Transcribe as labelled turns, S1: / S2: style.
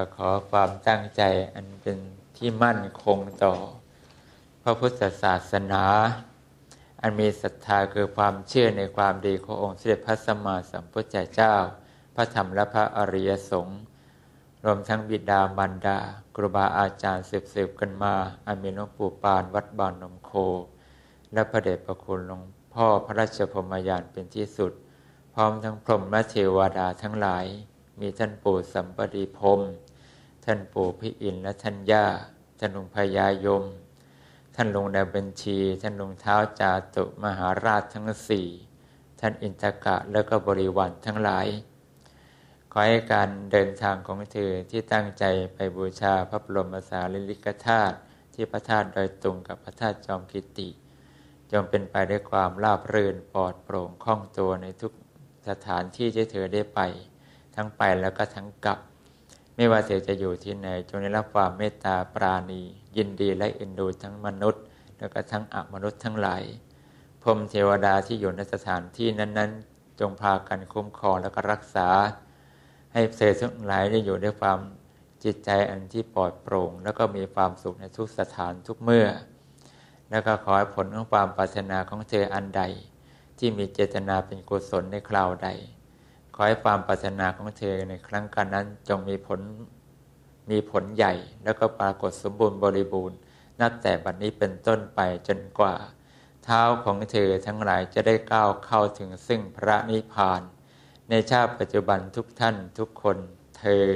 S1: ก็ขอความตั้งใจอันเป็นที่มั่นคงต่อ พระพุทธศาสนา อันมีศรัทธาคือความเชื่อในความดีขององค์เสด็จพระสัมมาสัมพุทธเจ้า พระธรรมและพระอริยสงฆ์รวมทั้งบิดามารดาครูบาอาจารย์สืบๆกันมาอันมีหลวงปู่ปานวัดบานนมโค และพระเดชพระคุณหลวงพ่อพระราชพรหมยานเป็นที่สุด พร้อมทั้งพรหมและเทวดาทั้งหลาย มีท่านปู่สัมปติพรม ท่านปู่พิอินและท่านย่าท่านหลุงพญายม ท่านหลุงในบัญชี ท่านหลุงเท้าจาตุมหาราชทั้งสี่ท่านอินทกะและก็บริวารทั้งหลาย ขอให้การเดินทางของเธอที่ตั้งใจไปบูชาพระบรมสารีริกธาตุที่พระธาตุดอยตุงกับพระธาตุจอมกิติจงเป็นไปด้วยความราบรื่นปลอดโปร่งคล่องตัวในทุกสถานที่ที่เธอได้ไป ทั้งไปแล้วก็ทั้งกลับ ไม่ว่าเธอจะอยู่ที่ไหนจงได้รับความเมตตาปราณี ยินดีและเอ็นดูทั้งมนุษย์ แล้วก็ทั้งอมนุษย์ทั้งหลายพรมเทวดาที่อยู่ในสถานที่นั้น ๆ จงพากันคุ้มครองแล้วก็รักษา ให้เธอทั้งหลายได้อยู่ด้วยความจิตใจอันที่ปลอดโปร่ง แล้วก็มีความสุขในทุกสถานทุกเมื่อ แล้วก็ขอให้ผลของความปรารถนาของเธออันใด ที่มีเจตนาเป็นกุศลในคราวใด ขอให้ความปรารถนาของเธอในครั้งการนั้นจงมีผลมีผลใหญ่ แล้วก็ปรากฏสมบูรณ์บริบูรณ์ นับแต่บัดนนี้เป็นต้นไปจนกว่า เท้าของเธอทั้งหลายจะได้ก้าวเข้าถึงซึ่งพระนิพพาน ในชาติปัจจุบันทุกท่านทุกคนเท
S2: อ